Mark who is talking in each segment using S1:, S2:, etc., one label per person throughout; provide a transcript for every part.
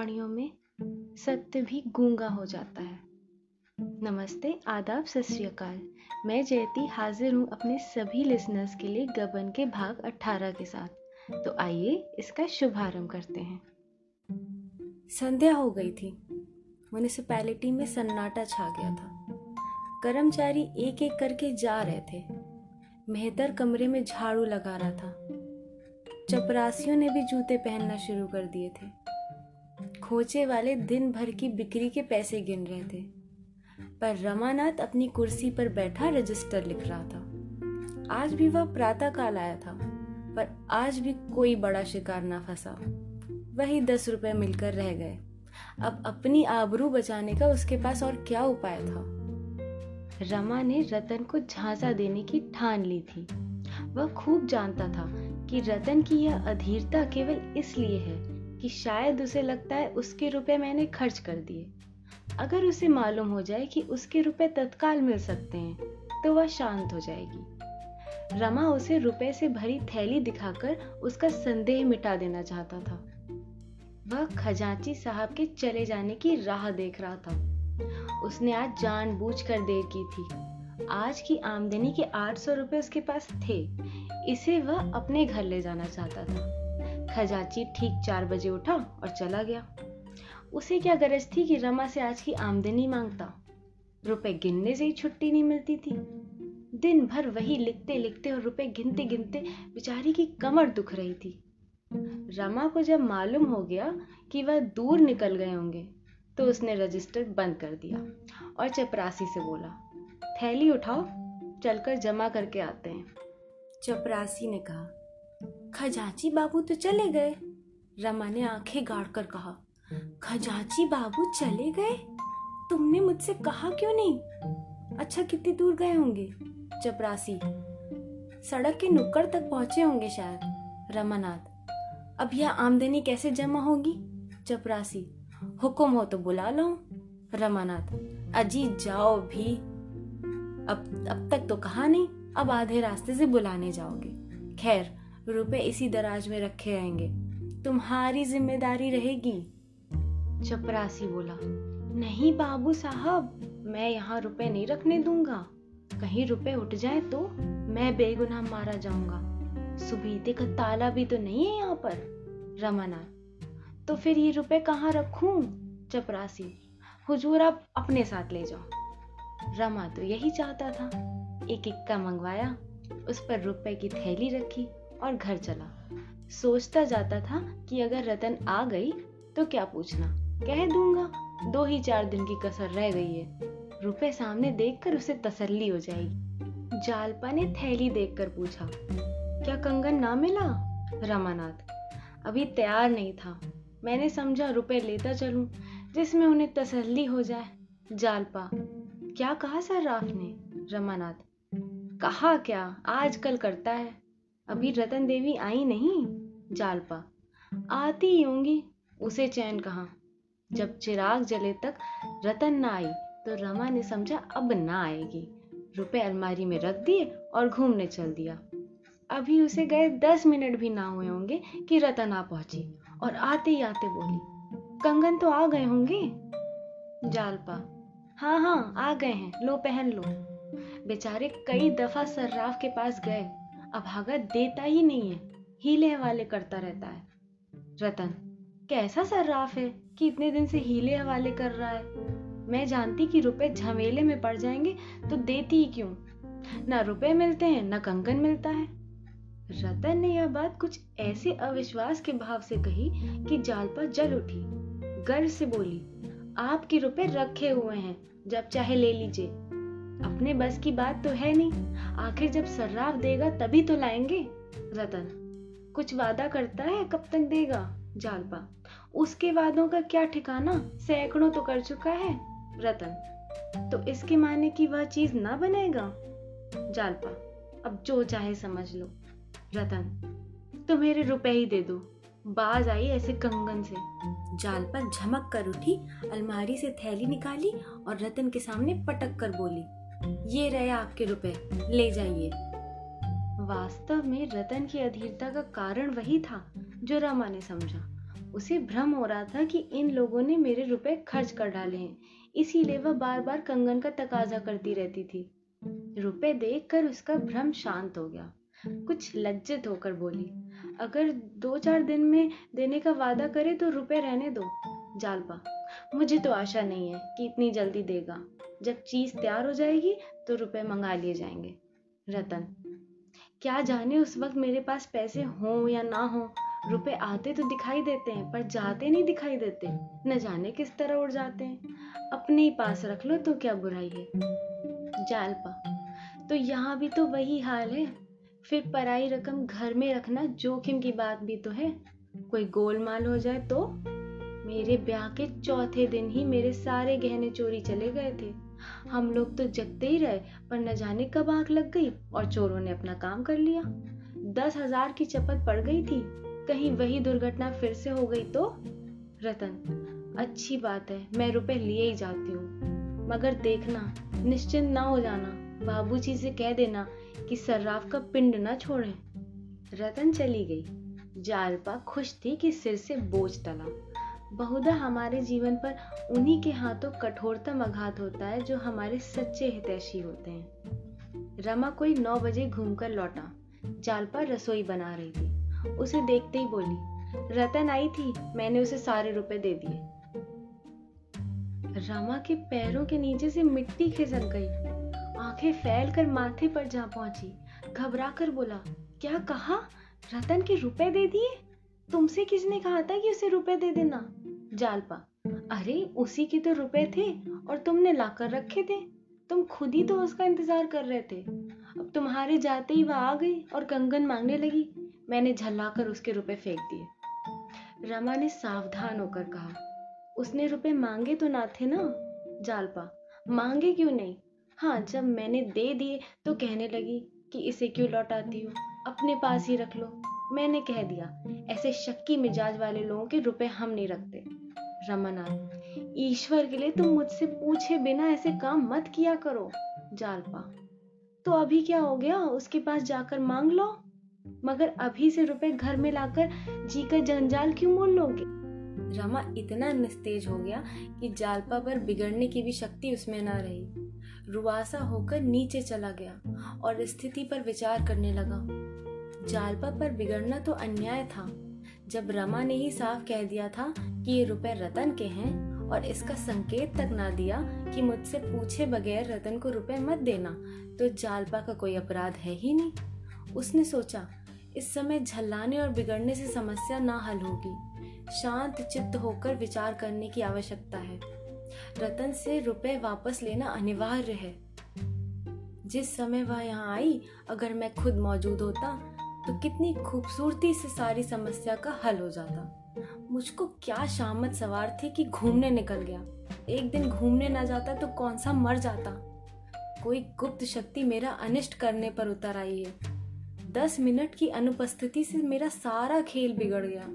S1: प्राणियों में सत्य भी गूँगा हो जाता है। नमस्ते, आदाब, सत मैं जयती हाजिर हूँ अपने सभी लिसनर्स के लिए गबन के भाग 18 के साथ। तो आइए इसका शुभारंभ करते हैं। संध्या हो गई थी। म्यूनिसपैलिटी में सन्नाटा छा गया था। कर्मचारी एक एक करके जा रहे थे। मेहतर कमरे में झाड़ू लगा रहा था। चपरासियों ने भी जूते पहनना शुरू कर दिए थे। खोचे वाले दिन भर की बिक्री के पैसे गिन रहे थे। पर रमानाथ अपनी कुर्सी पर बैठा रजिस्टर लिख रहा था। आज भी वह प्रातः काल आया था, पर आज भी कोई बड़ा शिकार ना फंसा। वही दस रुपए मिलकर रह गए। अब अपनी आबरू बचाने का उसके पास और क्या उपाय था? रमा ने रतन को झांसा देने की ठान ली थी। वह खूब जानता था कि रतन की यह अधीरता केवल इसलिए है कि शायद उसे लगता है उसके रुपए मैंने खर्च कर दिए। अगर उसे मालूम हो जाए कि उसके रुपए तत्काल मिल सकते हैं तो वह शांत हो जाएगी। रमा उसे रुपए से भरी थैली दिखाकर उसका संदेह मिटा देना चाहता था। वह खजांची साहब के चले जाने की राह देख रहा था। उसने आज जानबूझकर देर की थी। आज की आमदनी के आठ सौ रुपए उसके पास थे। इसे वह अपने घर ले जाना चाहता था। खजाची ठीक चार बजे उठा और चला गया। उसे क्या गरज थी कि रमा से आज की आमदनी माँगता? रुपए गिनने से ही छुट्टी नहीं मिलती थी। दिन भर वही लिखते लिखते और रुपए गिनते गिनते बेचारी की कमर दुख रही थी। रमा को जब मालूम हो गया कि वह दूर निकल गए होंगे तो उसने रजिस्टर बंद कर दिया और चपरासी से बोला, थैली उठाओ, चलकर जमा करके आते हैं। चपरासी ने कहा खजाची बाबू तो चले गए। रमा ने आँखें गाड़ कर कहा, खजाची बाबू चले गए? तुमने मुझसे कहा क्यों नहीं? अच्छा कितनी दूर गए होंगे? चपरासी, सड़क के नुक्कड़ तक पहुँचे होंगे शायद, रमानाथ। अब यह आमदनी कैसे जमा होगी? चपरासी, हुक्म हो तो बुला लो, रमानाथ। अजी जाओ भी। अब अब तक तो कहा नहीं, अब आधे रास्ते से बुलाने जाओगे। खैर रुपए इसी दराज में रखे रहेंगे तुम्हारी ज़िम्मेदारी रहेगी। चपरासी बोला, नहीं बाबू साहब, मैं यहाँ रुपए नहीं रखने दूँगा। कहीं रुपए उठ जाए तो मैं बेगुनाह मारा जाऊँगा। सुबीते का ताला भी तो नहीं है यहाँ पर रमानाथ तो फिर ये रुपए कहाँ रखूँ? चपरासी हुजूर आप अपने साथ ले जाओ। रमा तो यही चाहता था। एक इक्का मंगवाया, उस पर रुपए की थैली रखी। और घर चला। सोचता जाता था कि अगर रतन आ गई तो क्या पूछना? कह दूँगा, दो ही चार दिन की कसर रह गई है। रुपए सामने देखकर उसे तसल्ली हो जाएगी। जालपा ने थैली देखकर पूछा, क्या कंगन ना मिला? रमानाथ, अभी तैयार नहीं था। मैंने समझा रुपए लेता चलूँ, जिसमें उन्हें तसल्ली हो जाए। जालपा, क्या कहा सर्राफ ने रमानाथ, कहा क्या? आजकल करता है। अभी रतन देवी आई नहीं? जालपा। आती ही होंगी। उसे चैन कहा? जब चिराग जले तक रतन ना आई तो रमा ने समझा अब ना आएगी। रुपए अलमारी में रख दिए और घूमने चल दिया। अभी उसे गए दस मिनट भी ना हुए होंगे कि रतन आ पहुँची। और आते ही आते बोली, कंगन तो आ गए होंगे? जालपा हाँ हाँ आ गए हैं। लो पहन लो। बेचारे कई दफ़ा सर्राफ के पास गए। अब भागा देता ही नहीं है, हीले हवाले करता रहता है। रतन, कैसा सर्राफ है कि इतने दिन से हीले हवाले कर रहा है? मैं जानती कि रुपए झमेले में पड़ जाएँगे तो देती ही क्यों? ना रुपए मिलते हैं, ना कंगन मिलता है। रतन ने यह बात कुछ ऐसे अविश्वास के भाव से कही कि जालपा जल उठी। गर्व से बोली, आपके रुपए रखे हुए हैं, जब चाहे ले लीजिए। अपने बस की बात तो है नहीं। आखिर जब सर्राफ देगा तभी तो लाएँगे? रतन, कुछ वादा करता है कब तक देगा? जालपा, उसके वादों का क्या ठिकाना? सैकड़ों तो कर चुका है। रतन तो इसके माने की वह चीज़ ना बनेगा? जालपा, अब जो चाहे समझ लो। रतन तो मेरे रुपए ही दे दो। बाज आई ऐसे कंगन से। जाल पर झमक कर उठी, अलमारी से थैली निकाली और रतन के सामने पटक कर बोली ये रहे आपके रुपए, ले जाइए। वास्तव में रतन की अधीरता का कारण वही था, जो रमा ने समझा। उसे भ्रम हो रहा था कि इन लोगों ने मेरे रुपए खर्च कर डाले हैं। इसीलिए वह बार बार कंगन का तकाजा करती रहती थी। रुपए देखकर उसका भ्रम शांत हो गया। कुछ लज्जित होकर बोली, अगर दो चार दिन में देने का वादा करे तो रुपए रहने दो। जालपा, मुझे तो आशा नहीं है कि इतनी जल्दी देगा। जब चीज़ तैयार हो जाएगी तो रुपए मंगा लिए जाएँगे। रतन, क्या जाने उस वक्त मेरे पास पैसे हों या ना हो? रुपए आते तो दिखाई देते हैं, पर जाते नहीं दिखाई देते। न जाने किस तरह उड़ जाते हैं। अपने ही पास रख लो तो क्या बुराई है? जालपा तो यहाँ भी तो वही हाल है। फिर पराई रकम घर में रखना जोखिम की बात भी तो है। कोई गोलमाल हो जाए तो? मेरे ब्याह के चौथे दिन ही मेरे सारे गहने चोरी चले गए थे। हम लोग तो जगते ही रहे, पर न जाने कब आँख लग गई और चोरों ने अपना काम कर लिया। दस हज़ार की चपत पड़ गई थी, कहीं वही दुर्घटना फिर से हो गई तो? रतन, अच्छी बात है, मैं रुपए लिए ही जाती हूँ। मगर देखना, निश्चिंत ना हो जाना, बाबूजी से कह देना कि सर्राफ का पिंड ना छोड़े। रतन चली गई। जालपा खुश थी कि सिर से बोझ टला बहुधा हमारे जीवन पर उन्हीं के हाथों कठोरतम आघात होता है जो हमारे सच्चे हितैषी होते हैं। रमा कोई नौ बजे घूमकर लौटा, जाल पर रसोई बना रही थी। उसे देखते ही बोली, रतन आई थी, मैंने उसे सारे रुपए दे दिए। रमा के पैरों के नीचे से मिट्टी खिसक गई। आँखें फैल कर माथे पर जा पहुँची। घबरा कर बोला, क्या कहा? रतन के रुपए दे दिए? तुमसे किसने कहा था कि उसे रुपए दे देना? जालपा। अरे, उसी के तो रुपए थे और तुमने लाकर रखे थे। तुम खुद ही तो उसका इंतज़ार कर रहे थे। अब तुम्हारे जाते ही वह आ गई और कंगन मांगने लगी। मैंने झल्लाकर उसके रुपए फेंक दिए। रमा ने सावधान होकर कहा, उसने रुपए मांगे तो ना थे ना, जालपा? मांगे क्यों नहीं? हाँ जब मैंने दे दिए तो कहने लगी कि इसे क्यों लौटाती हो? अपने पास ही रख लो। मैंने कह दिया, ऐसे शक्की मिजाज वाले लोगों के रुपए हम नहीं रखते। रमानाथ, ईश्वर के लिए तुम मुझसे पूछे बिना ऐसे काम मत किया करो, जालपा। तो अभी क्या हो गया? उसके पास जाकर मांग लो। मगर अभी से रुपए घर में लाकर जी का जंजाल क्यों मोल लोगे? रमा इतना निस्तेज हो गया कि जालपा पर बिगड़ने की भी शक्ति उसमें ना रही। रुआसा होकर नीचे चला गया और स्थिति पर विचार करने लगा। जालपा पर बिगड़ना तो अन्याय था। जब रमा ने ही साफ़ कह दिया था कि ये रुपए रतन के हैं और इसका संकेत तक ना दिया कि मुझसे पूछे बगैर रतन को रुपए मत देना तो जालपा का कोई अपराध है ही नहीं। उसने सोचा, इस समय झल्लाने और बिगड़ने से समस्या ना हल होगी। शांत चित्त होकर विचार करने की आवश्यकता है। रतन से रुपए वापस लेना अनिवार्य है। जिस समय वह यहाँ आई, अगर मैं खुद मौजूद होता तो कितनी खूबसूरती से सारी समस्या का हल हो जाता। मुझको क्या शामत सवार थी कि घूमने निकल गया। एक दिन घूमने ना जाता तो कौन सा मर जाता। कोई गुप्त शक्ति मेरा अनिष्ट करने पर उतर आई है। दस मिनट की अनुपस्थिति से मेरा सारा खेल बिगड़ गया।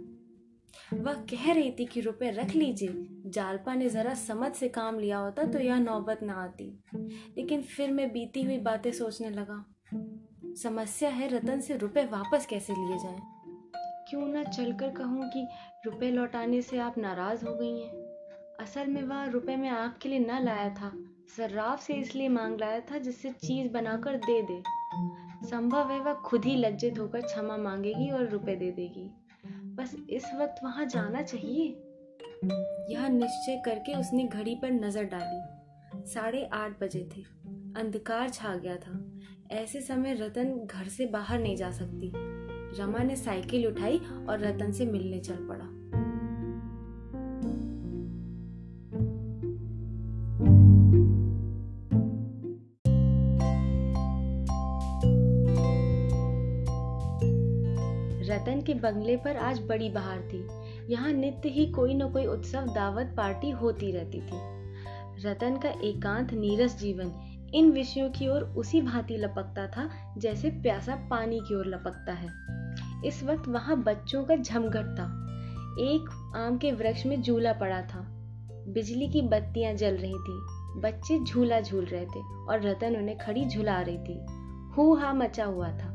S1: वह कह रही थी कि रुपए रख लीजिए। जालपा ने जरा समझ से काम लिया होता तो यह नौबत ना आती। लेकिन फिर मैं बीती हुई बातें सोचने लगा। समस्या है रतन से रुपए वापस कैसे लिए जाएँ? क्यों ना चलकर कहूँ कि रुपए लौटाने से आप नाराज़ हो गई हैं। असल में वह रुपए मैं आपके लिए न लाया था सर्राफ से इसलिए मांग लाया था जिससे चीज़ बनाकर दे दे। संभव है वह खुद ही लज्जित होकर क्षमा मांगेगी और रुपए दे देगी। बस इस वक्त वहाँ जाना चाहिए। यह निश्चय करके उसने घड़ी पर नज़र डाली। साढ़े आठ बजे थे। अंधकार छा गया था। ऐसे समय रतन घर से बाहर नहीं जा सकती। रमा ने साइकिल उठाई और रतन से मिलने चल पड़ा। रतन के बंगले पर आज बड़ी बहार थी। यहाँ नित्य ही कोई न कोई उत्सव, दावत, पार्टी होती रहती थी। रतन का एकांत नीरस जीवन इन विषयों की ओर उसी भांति लपकता था, जैसे प्यासा पानी की ओर लपकता है। इस वक्त वहाँ बच्चों का झमघट था। एक आम के वृक्ष में झूला पड़ा था। बिजली की बत्तियाँ जल रही थी। बच्चे झूला झूल रहे थे और रतन उन्हें खड़ी झुला रही थी। हु हा मचा हुआ था।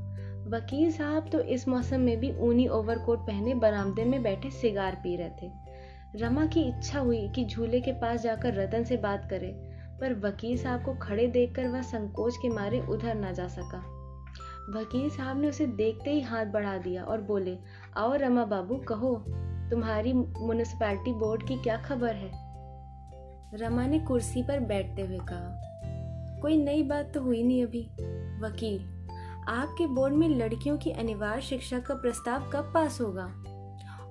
S1: वकील साहब तो इस मौसम में भी ऊनी ओवरकोट पहने बरामदे में बैठे सिगार पी रहे थे। रमा की इच्छा हुई कि झूले के पास जाकर रतन से बात करे। पर वकील साहब को खड़े देखकर वह संकोच के मारे उधर ना जा सका। वकील साहब ने उसे देखते ही हाथ बढ़ा दिया और बोले, आओ रमा बाबू, कहो, तुम्हारी म्यूनिसपैलिटी बोर्ड की क्या खबर है? रमा ने कुर्सी पर बैठते हुए कहा, कोई नई बात तो हुई नहीं अभी, वकील। आपके बोर्ड में लड़कियों की अनिवार्य शिक्षा का प्रस्ताव कब पास होगा?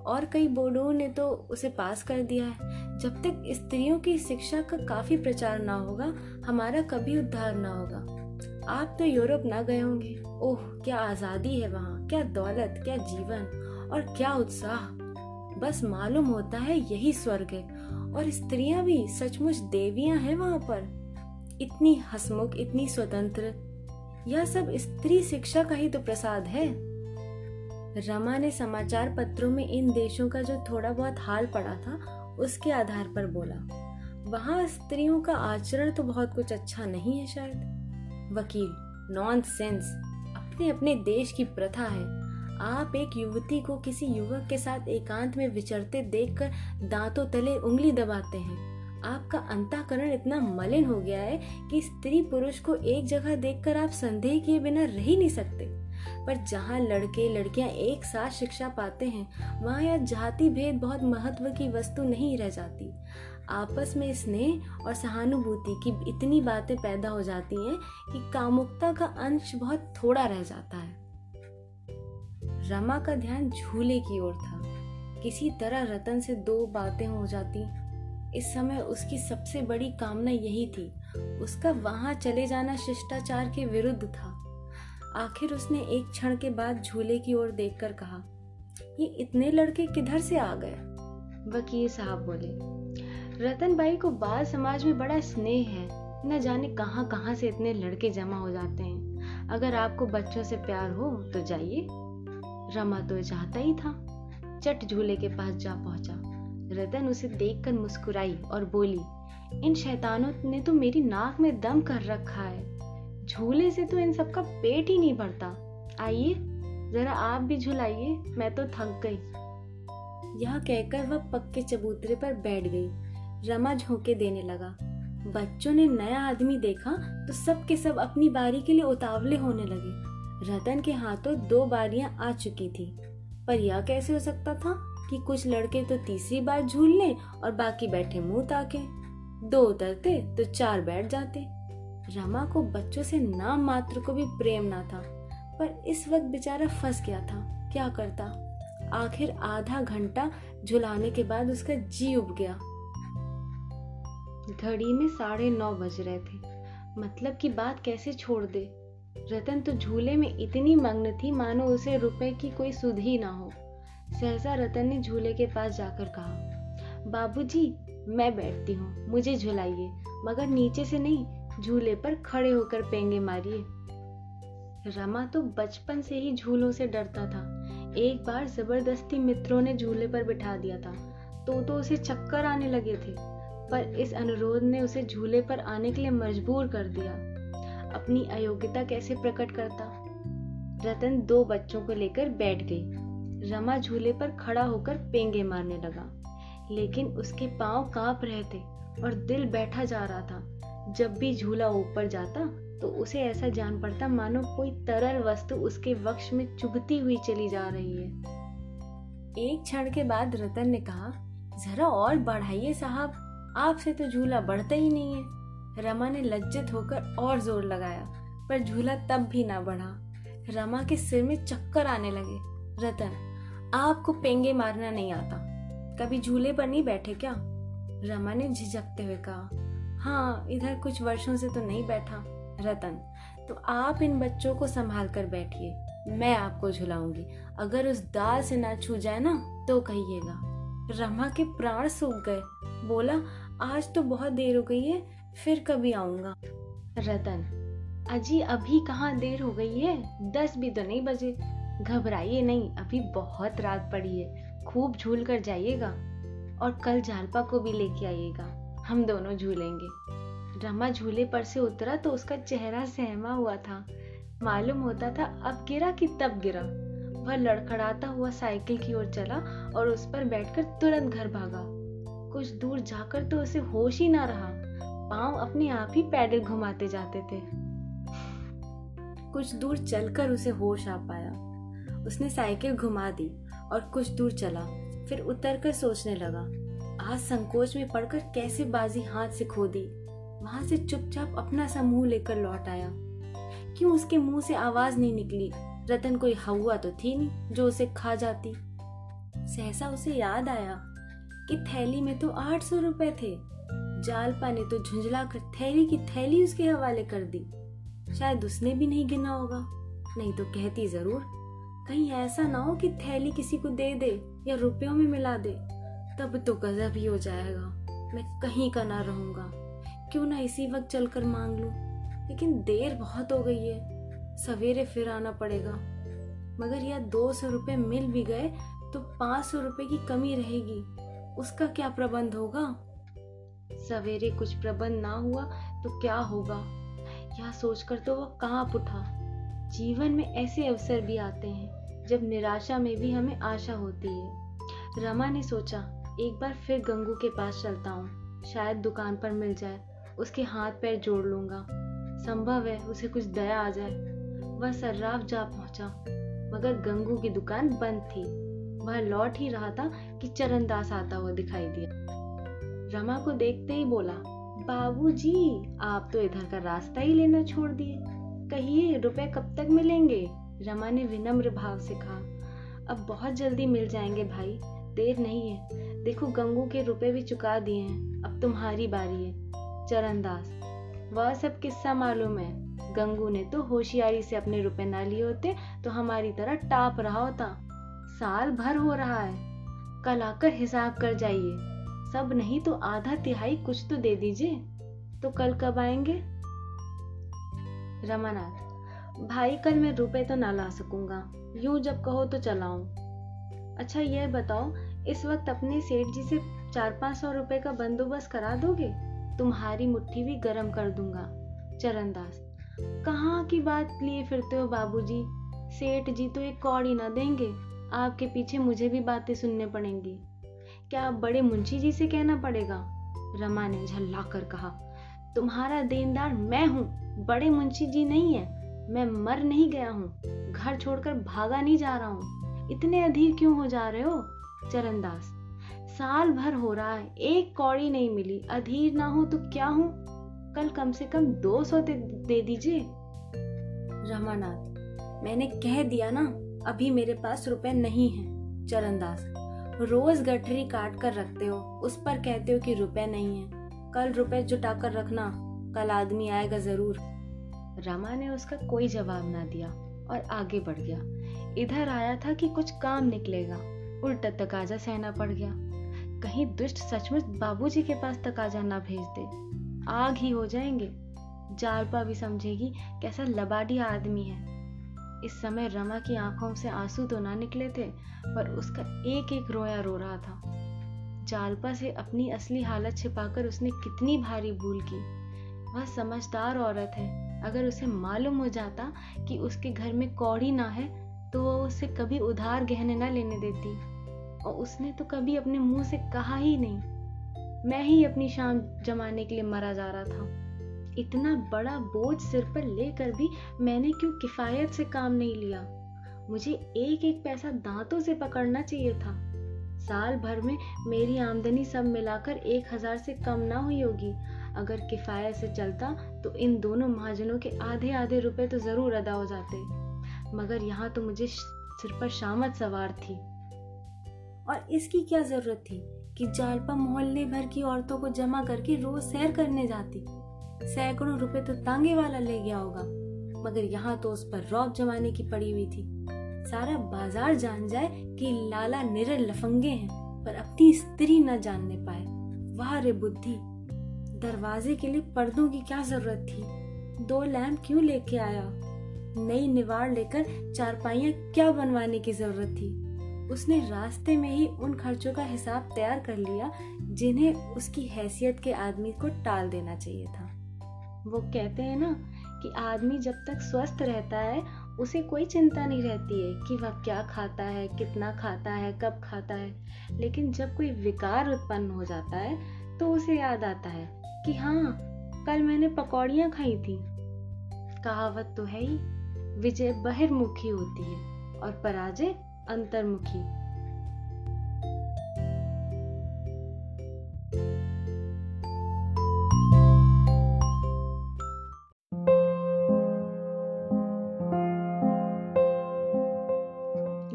S1: और कई बोर्डों ने तो उसे पास कर दिया है। जब तक स्त्रियों की शिक्षा का काफ़ी प्रचार ना होगा, हमारा कभी उद्धार ना होगा। आप तो यूरोप ना गए होंगे। ओह, क्या आज़ादी है वहाँ, क्या दौलत, क्या जीवन, और क्या उत्साह। बस मालूम होता है यही स्वर्ग है, और स्त्रियाँ भी सचमुच देवियाँ हैं वहाँ पर। इतनी हसमुख, इतनी स्वतंत्र। यह सब स्त्री शिक्षा का ही तो प्रसाद है। रमा ने समाचार पत्रों में इन देशों का जो थोड़ा बहुत हाल पड़ा था, उसके आधार पर बोला, वहाँ स्त्रियों का आचरण तो बहुत कुछ अच्छा नहीं है शायद। वकील नॉन सेंस अपने अपने देश की प्रथा है। आप एक युवती को किसी युवक के साथ एकांत में विचरते देखकर दांतों तले उंगली दबाते हैं। आपका अंताकरण इतना मलिन हो गया है कि स्त्री पुरुष को एक जगह देखकर आप संदेह किए बिना रह ही नहीं सकते। पर जहाँ लड़के लड़कियाँ एक साथ शिक्षा पाते हैं, वहाँ यह जाति भेद बहुत महत्व की वस्तु नहीं रह जाती। आपस में स्नेह और सहानुभूति की इतनी बातें पैदा हो जाती हैं कि कामुकता का अंश बहुत थोड़ा रह जाता है। रमा का ध्यान झूले की ओर था। किसी तरह रतन से दो बातें हो जाती। इस समय उसकी सबसे बड़ी कामना यही थी। उसका वहाँ चले जाना शिष्टाचार के विरुद्ध था। आखिर उसने एक क्षण के बाद झूले की ओर देखकर कहा, ये इतने लड़के किधर से आ गए? वकील साहब बोले, रतन बाई को बाल समाज में बड़ा स्नेह है। न जाने कहाँ कहाँ से इतने लड़के जमा हो जाते हैं। अगर आपको बच्चों से प्यार हो तो जाइए। रमा तो चाहता ही था। चट झूले के पास जा पहुँचा। रतन उसे देखकर मुस्कुराई और बोली, इन शैतानों ने तो मेरी नाक में दम कर रखा है। झूले से तो इन सबका पेट ही नहीं भरता। आइए, जरा आप भी झुलाइए, मैं तो थक गई। यह कहकर वह पक्के चबूतरे पर बैठ गई। रमा झोंके देने लगा। बच्चों ने नया आदमी देखा तो सब के सब अपनी बारी के लिए उतावले होने लगे। रतन के हाथों दो बारियाँ आ चुकी थी। पर यह कैसे हो सकता था कि कुछ लड़के तो तीसरी बार झूल लें और बाकी बैठे मुँह ताके? दो उतरते तो चार बैठ जाते। रमा को बच्चों से नाम मात्र को भी प्रेम ना था, पर इस वक्त बेचारा फंस गया था। क्या करता? आखिर आधा घंटा झुलाने के बाद उसका जी उब गया। घड़ी में साढ़े नौ बज रहे थे। मतलब की बात कैसे छोड़ दे? रतन तो झूले में इतनी मग्न थी, मानो उसे रुपए की कोई सुध ही ना हो। सहसा रतन ने झूले के पास जाकर कहा, बाबूजी, मैं बैठती हूँ, मुझे झुलाइए, मगर नीचे से नहीं झूले पर खड़े होकर पेंगे मारिए। रमा तो बचपन से ही झूलों से डरता था। एक बार ज़बरदस्ती मित्रों ने झूले पर बिठा दिया था। तो तो उसे चक्कर आने लगे थे, पर इस अनुरोध ने उसे झूले पर आने के लिए मजबूर कर दिया। अपनी अयोग्यता कैसे प्रकट करता? रतन दो बच्चों को लेकर बैठ गई। रमा झूले पर खड़ा होकर पेंगे मारने लगा। लेकिन उसके पाँव काँप रहे थे और दिल बैठा जा रहा था। जब भी झूला ऊपर जाता तो उसे ऐसा जान पड़ता, मानो कोई तरल वस्तु उसके वक्ष में चुभती हुई चली जा रही है। एक क्षण के बाद रतन ने कहा, जरा और बढ़ाइए साहब, आपसे तो झूला बढ़ता ही नहीं है। रमा ने लज्जित होकर और ज़ोर लगाया, पर झूला तब भी ना बढ़ा। रमा के सिर में चक्कर आने लगे। रतन, आपको पेंगे मारना नहीं आता। कभी झूले पर नहीं बैठे क्या? रमा ने झिझकते हुए कहा हाँ इधर कुछ वर्षों से तो नहीं बैठा, रतन। तो आप इन बच्चों को संभाल कर बैठिए। मैं आपको झुलाऊँगी। अगर उस दाल से ना छू जाए ना तो कहिएगा। रमा के प्राण सूख गए। बोला, आज तो बहुत देर हो गई है, फिर कभी आऊँगा। रतन, अजी, अभी कहाँ देर हो गई है? दस भी तो नहीं बजे। घबराइए नहीं, अभी बहुत रात पड़ी है। खूब झूल कर जाइएगा और कल जालपा को भी लेके आइएगा। हम दोनों झूलेंगे। रमा झूले पर से उतरा तो उसका चेहरा सहमा हुआ था। मालूम होता था अब गिरा कि तब गिरा। वह लड़खड़ाता हुआ साइकिल की ओर चला और उस पर बैठकर तुरंत घर भागा। कुछ दूर जाकर तो उसे होश ही ना रहा। पाँव अपने आप ही पैडल घुमाते जाते थे। कुछ दूर चलकर उसे होश आ पाया। उसने साइकिल घुमा दी और कुछ दूर चला। फिर उतरकर सोचने लगा आज संकोच में पड़कर कैसे बाजी हाथ से खो दी? वहाँ से चुपचाप अपना सा मुँह लेकर लौट आया। क्यों उसके मुँह से आवाज़ नहीं निकली? रतन कोई हवा तो थी नहीं जो उसे खा जाती। सहसा उसे याद आया कि थैली में तो आठ सौ रुपए थे। जालपा ने तो झुंझला कर थैली की थैली उसके हवाले कर दी। शायद उसने भी नहीं गिना होगा। नहीं तो कहती ज़रूर, कहीं ऐसा ना हो कि थैली किसी को दे दे या रुपयों में मिला दे। तब तो गजब ही हो जाएगा। मैं कहीं का ना रहूँगा। क्यों ना इसी वक्त चलकर मांग लू? लेकिन देर बहुत हो गई है। सवेरे फिर आना पड़ेगा। मगर यह दो सौ रुपये मिल भी गए तो पाँच सौ रुपये की कमी रहेगी। उसका क्या प्रबंध होगा? सवेरे कुछ प्रबंध ना हुआ तो क्या होगा? यह सोचकर तो वह कहाँ उठा। जीवन में ऐसे अवसर भी आते हैं, जब निराशा में भी हमें आशा होती है। रमा ने सोचा एक बार फिर गंगू के पास चलता हूँ। शायद दुकान पर मिल जाए। उसके हाथ पैर जोड़ लूँगा। संभव है उसे कुछ दया आ जाए। वह सर्राफ जा पहुँचा। मगर गंगू की दुकान बंद थी। वह लौट ही रहा था कि चरणदास आता हुआ दिखाई दिया। रमा को देखते ही बोला बाबूजी, आप तो इधर का रास्ता ही लेना छोड़ दिए। कहिए रुपए कब तक मिलेंगे? रमा ने विनम्र भाव से कहा अब बहुत जल्दी मिल जाएँगे भाई। देर नहीं है। देखो गंगू के रुपए भी चुका दिए हैं, अब तुम्हारी बारी है। चरणदास, वह सब किस्सा मालूम है। गंगू ने तो होशियारी से अपने रुपए ना लिए होते तो हमारी तरह टाप रहा होता। साल भर हो रहा है। कल आकर हिसाब कर जाइए। सब नहीं तो आधा तिहाई कुछ तो दे दीजिए। तो कल कब आएँगे? रमानाथ, भाई कल मैं रुपए तो ना ला सकूँगा। यूँ जब कहो तो चलाऊं। अच्छा यह बताओ इस वक्त अपने सेठ जी से चार पाँच सौ रुपए का बंदोबस्त करा दोगे? तुम्हारी मुट्ठी भी गर्म कर दूँगा, चरणदास। कहाँ की बात लिए फिरते हो बाबूजी? सेठ जी तो एक कौड़ी ना देंगे। आपके पीछे मुझे भी बातें सुनने पड़ेंगी। क्या बड़े मुंशी जी से कहना पड़ेगा? रमा ने झल्ला कर कहा, तुम्हारा देनदार मैं हूँ, बड़े मुंशी जी नहीं है। मैं मर नहीं गया हूँ, घर छोड़कर भागा नहीं जा रहा हूँ। इतने अधीर क्यों हो जा रहे हो? चरणदास साल भर हो रहा है एक कौड़ी नहीं मिली। अधीर ना हो तो क्या हूँ? कल कम से कम दो सौ दे, दीजिए। रमानाथ मैंने कह दिया ना अभी मेरे पास रुपए नहीं है। चरणदास रोज गठरी काट कर रखते हो उस पर कहते हो कि रुपए नहीं है। कल रुपए जुटा कर रखना कल आदमी आएगा ज़रूर। रमा ने उसका कोई जवाब ना दिया और आगे बढ़ गया। इधर आया था कि कुछ काम निकलेगा। उल्टा तकाजा सहना पड़ गया। कहीं दुष्ट सचमुच बाबूजी के पास तकाजा ना भेज दे। आग ही हो जाएँगे। जालपा भी समझेगी कैसा लबाडी आदमी है। इस समय रमा की आँखों से आँसू तो ना निकले थे, पर उसका एक एक रोया रो रहा था। जालपा से अपनी असली हालत छिपाकर उसने कितनी भारी भूल की। वह समझदार औरत है। अगर उसे मालूम हो जाता कि उसके घर में कौड़ी ना है तो वह उसे कभी उधार गहने ना लेने देती। और उसने तो कभी अपने मुँह से कहा ही नहीं। मैं ही अपनी शाम जमाने के लिए मरा जा रहा था। इतना बड़ा बोझ सिर पर लेकर भी मैंने क्यों किफायत से काम नहीं लिया? मुझे एक एक पैसा दांतों से पकड़ना चाहिए था। साल भर में मेरी आमदनी सब मिलाकर एक हज़ार से कम ना हुई होगी। अगर किफायत से चलता तो इन दोनों महाजनों के आधे आधे रुपए तो ज़रूर अदा हो जाते। मगर यहाँ तो मुझे सिर पर शामत सवार थी। और इसकी क्या ज़रूरत थी कि जालपा मोहल्ले भर की औरतों को जमा करके रोज सैर करने जाती। सैकड़ों रुपए तो तांगे वाला ले गया होगा, मगर यहाँ तो उस पर रौब जमाने की पड़ी हुई थी। सारा बाज़ार जान जाए कि लाला निरल लफंगे हैं, पर अपनी स्त्री न जानने पाए। वाह रे बुद्धि, दरवाजे के लिए पर्दों की क्या ज़रूरत थी? दो लैम्प क्यों लेके आया? नई निवार लेकर चारपाइयाँ क्या बनवाने की ज़रूरत थी? उसने रास्ते में ही उन खर्चों का हिसाब तैयार कर लिया, जिन्हें उसकी हैसियत के आदमी को टाल देना चाहिए था। वो कहते हैं ना कि आदमी जब तक स्वस्थ रहता है, उसे कोई चिंता नहीं रहती है कि वह क्या खाता है, कितना खाता है, कब खाता है। लेकिन जब कोई विकार उत्पन्न हो जाता है तो उसे याद आता है कि हाँ कल मैंने पकौड़ियाँ खाई थी। कहावत तो है ही, विजय बहिर्मुखी होती है और पराजय अंतर्मुखी।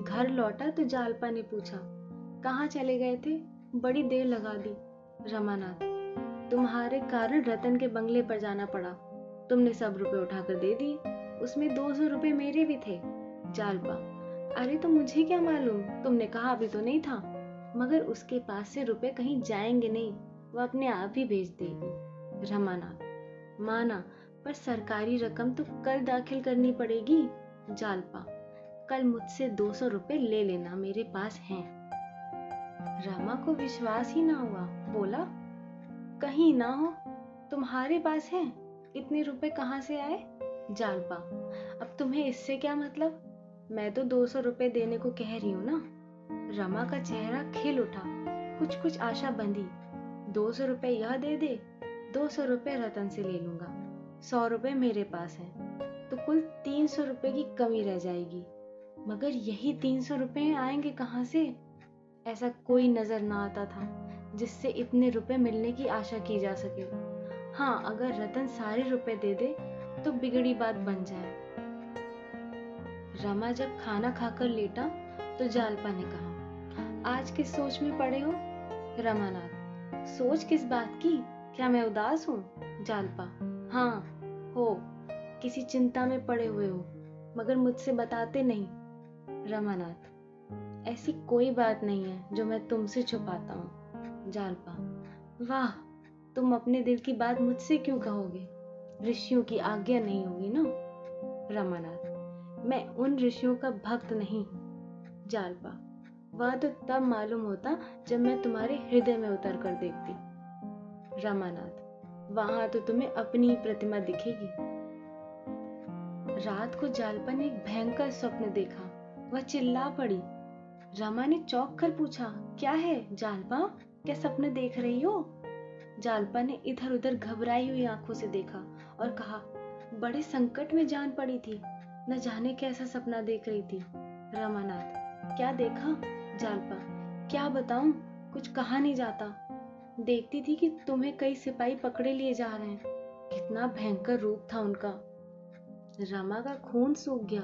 S1: घर लौटा तो जालपा ने पूछा, कहाँ चले गए थे? बड़ी देर लगा दी, रमानाथ। तुम्हारे कारण रतन के बंगले पर जाना पड़ा। तुमने सब रुपए उठाकर दे दिए। उसमें दो सौ रुपये मेरे भी थे। जालपा अरे तो मुझे क्या मालूम? तुमने कहा अभी तो नहीं था। मगर उसके पास से रुपए कहीं जाएँगे नहीं। वो अपने आप ही भेज देगी। रमानाथ माना, पर सरकारी रकम तो कल दाखिल करनी पड़ेगी। जालपा। कल मुझसे दो सौ रुपये ले लेना, मेरे पास हैं। रमा को विश्वास ही ना हुआ। बोला, कहीं ना हो। तुम्हारे पास है। इतने रुपए कहाँ से आए? जालपा। अब तुम्हें इससे क्या मतलब? मैं तो दो सौ रुपये देने को कह रही हूँ ना। रमा का चेहरा खिल उठा। कुछ कुछ आशा बंधी। दो सौ रुपये यह दे दे, दो सौ रुपये रतन से ले लूँगा। सौ रुपये मेरे पास है। तो कुल तीन सौ रुपये की कमी रह जाएगी। मगर यही तीन सौ रुपये आएँगे कहाँ से? ऐसा कोई नज़र ना आता था, जिससे इतने रुपए मिलने की आशा की जा सके। हाँ अगर रतन सारे रुपए दे दे तो बिगड़ी बात बन जाए। रमा जब खाना खाकर लेटा तो जालपा ने कहा, आज किस सोच में पड़े हो, रमानाथ? सोच किस बात की? क्या मैं उदास हूँ? जालपा हाँ हो, किसी चिंता में पड़े हुए हो, मगर मुझसे बताते नहीं। रमानाथ, ऐसी कोई बात नहीं है, जो मैं तुमसे छुपाता हूँ। जालपा, वाह, तुम अपने दिल की बात मुझसे क्यों कहोगे? ऋषियों की आज्ञा नहीं होगी ना? रमानाथ मैं उन ऋषियों का भक्त नहीं जालपा वह तो तब मालूम होता जब मैं तुम्हारे हृदय में उतर कर देखती। रमानाथ, वहाँ तो तुम्हें अपनी प्रतिमा दिखेगी। रात को जालपा ने एक भयंकर स्वप्न देखा, वह चिल्ला पड़ी। रमा ने चौंक कर पूछा, क्या है जालपा क्या सपने देख रही हो? जालपा ने इधर उधर घबराई हुई आँखों से देखा और कहा, बड़े संकट में जान पड़ी थी। न जाने कैसा सपना देख रही थी रमानाथ। क्या देखा? जालपा। क्या बताऊँ? कुछ कहा नहीं जाता। देखती थी कि तुम्हें कई सिपाही पकड़े लिए जा रहे हैं। कितना भयंकर रूप था उनका। रमा का खून सूख गया।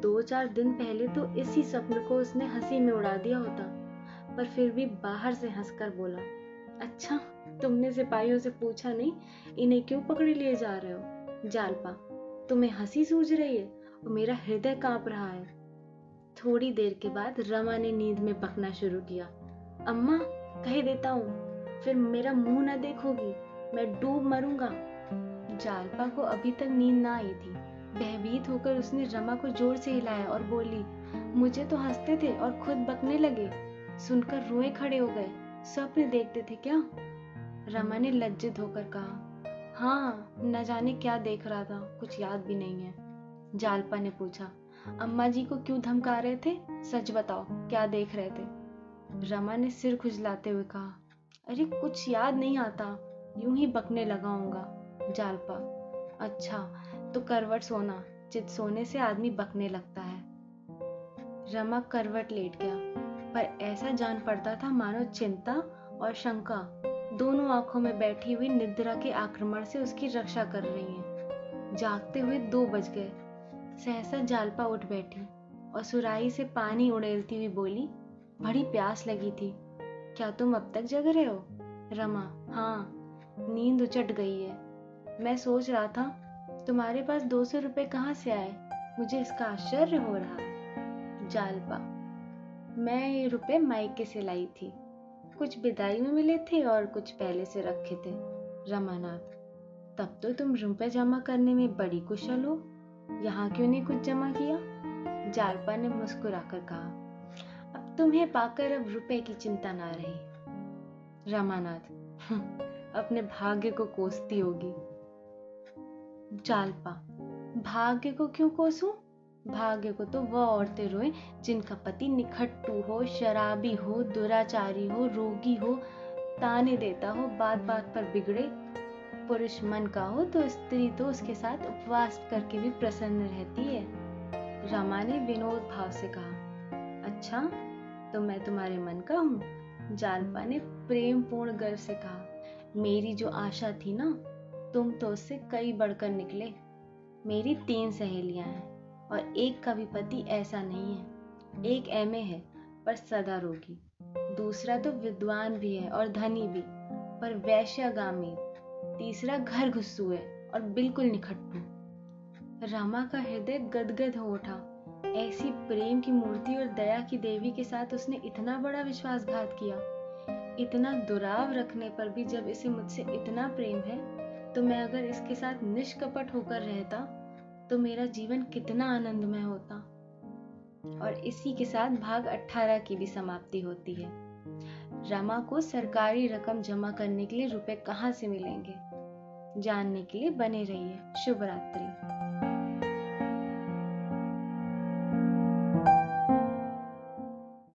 S1: दो चार दिन पहले तो इसी स्वप्न को उसने हँसी में उड़ा दिया होता, पर फिर भी बाहर से हंसकर बोला अच्छा तुमने सिपाहियों से पूछा नहीं, इन्हें क्यों पकड़े लिए जा रहे हो? जालपा, तुम्हें हँसी सूझ रही है? और मेरा हृदय काँप रहा है। थोड़ी देर के बाद रमा ने नींद में बकना शुरू किया। अम्मा, कह देता हूँ, फिर मेरा मुँह न देखोगी, मैं डूब मरूँगा। जालपा को अभी तक नींद ना आई थी। भयभीत होकर उसने रमा को ज़ोर से हिलाया और बोली, मुझे तो हँसते थे और खुद बकने लगे। सुनकर रोए खड़े हो गए। स्वप्न देखते थे क्या? रमा ने लज्जित होकर कहा हाँ न जाने क्या देख रहा था। कुछ याद भी नहीं है। जालपा ने पूछा, अम्मा जी को क्यों धमका रहे थे? सच बताओ, क्या देख रहे थे? रमा ने सिर खुजलाते हुए कहा, अरे, कुछ याद नहीं आता, यूँ ही बकने लगाऊँगा जालपा। अच्छा तो करवट सोना, चित सोने से आदमी बकने लगता है। रमा करवट लेट गया, पर ऐसा जान पड़ता था मानो चिंता और शंका दोनों आँखों में बैठी हुई निद्रा के आक्रमण से उसकी रक्षा कर रही हैं। जागते हुए दो बज गए सहसा जालपा उठ बैठी और सुराही से पानी उड़ेलती हुई बोली, बड़ी प्यास लगी थी। क्या तुम अब तक जग रहे हो? रमा हाँ नींद उचट गई है। मैं सोच रहा था, तुम्हारे पास दो सौ रुपये कहाँ से आए? मुझे इसका आश्चर्य हो रहा है। जालपा, मैं ये रुपए मायके से लाई थी। कुछ विदाई में मिले थे और कुछ पहले से रखे थे, रमानाथ। तब तो तुम रुपए जमा करने में बड़ी कुशल हो। यहाँ क्यों नहीं कुछ जमा किया? जालपा ने मुस्कुराकर कहा, अब तुम्हें पाकर अब रुपए की चिंता ना रही। रमानाथ अपने भाग्य को कोसती होगी। जालपा, भाग्य को क्यों कोसू? भाग्य को तो वह औरतें रोए जिनका पति निखट्टू हो, शराबी हो, दुराचारी हो, रोगी हो, ताने देता हो बात बात पर बिगड़े पुरुष मन का हो तो स्त्री तो उसके साथ उपवास करके भी प्रसन्न रहती है। रमा ने विनोद भाव से कहा अच्छा तो मैं तुम्हारे मन का हूँ? जालपा ने प्रेम पूर्ण गर्व से कहा, मेरी जो आशा थी ना, तुम तो उससे कई बढ़कर निकले। मेरी तीन सहेलियाँ हैं, और एक का भी पति ऐसा नहीं है। एक एम है, पर सदा रोगी। दूसरा तो विद्वान भी है और धनी भी, पर वैश्यगामी तीसरा घर घुस्सू है और बिल्कुल निखट्टू रामा का हृदय गदगद हो उठा। ऐसी प्रेम की मूर्ति और दया की देवी के साथ उसने इतना बड़ा विश्वासघात किया। इतना दुराव रखने पर भी जब इसे मुझसे इतना प्रेम है तो मैं अगर इसके साथ निष्कपट होकर रहता तो मेरा जीवन कितना आनंदमय होता। और इसी के साथ भाग 18 की भी समाप्ति होती है। रमा को सरकारी रकम जमा करने के लिए रुपए कहाँ से मिलेंगे? जानने के लिए बने रहिए। शुभ रात्रि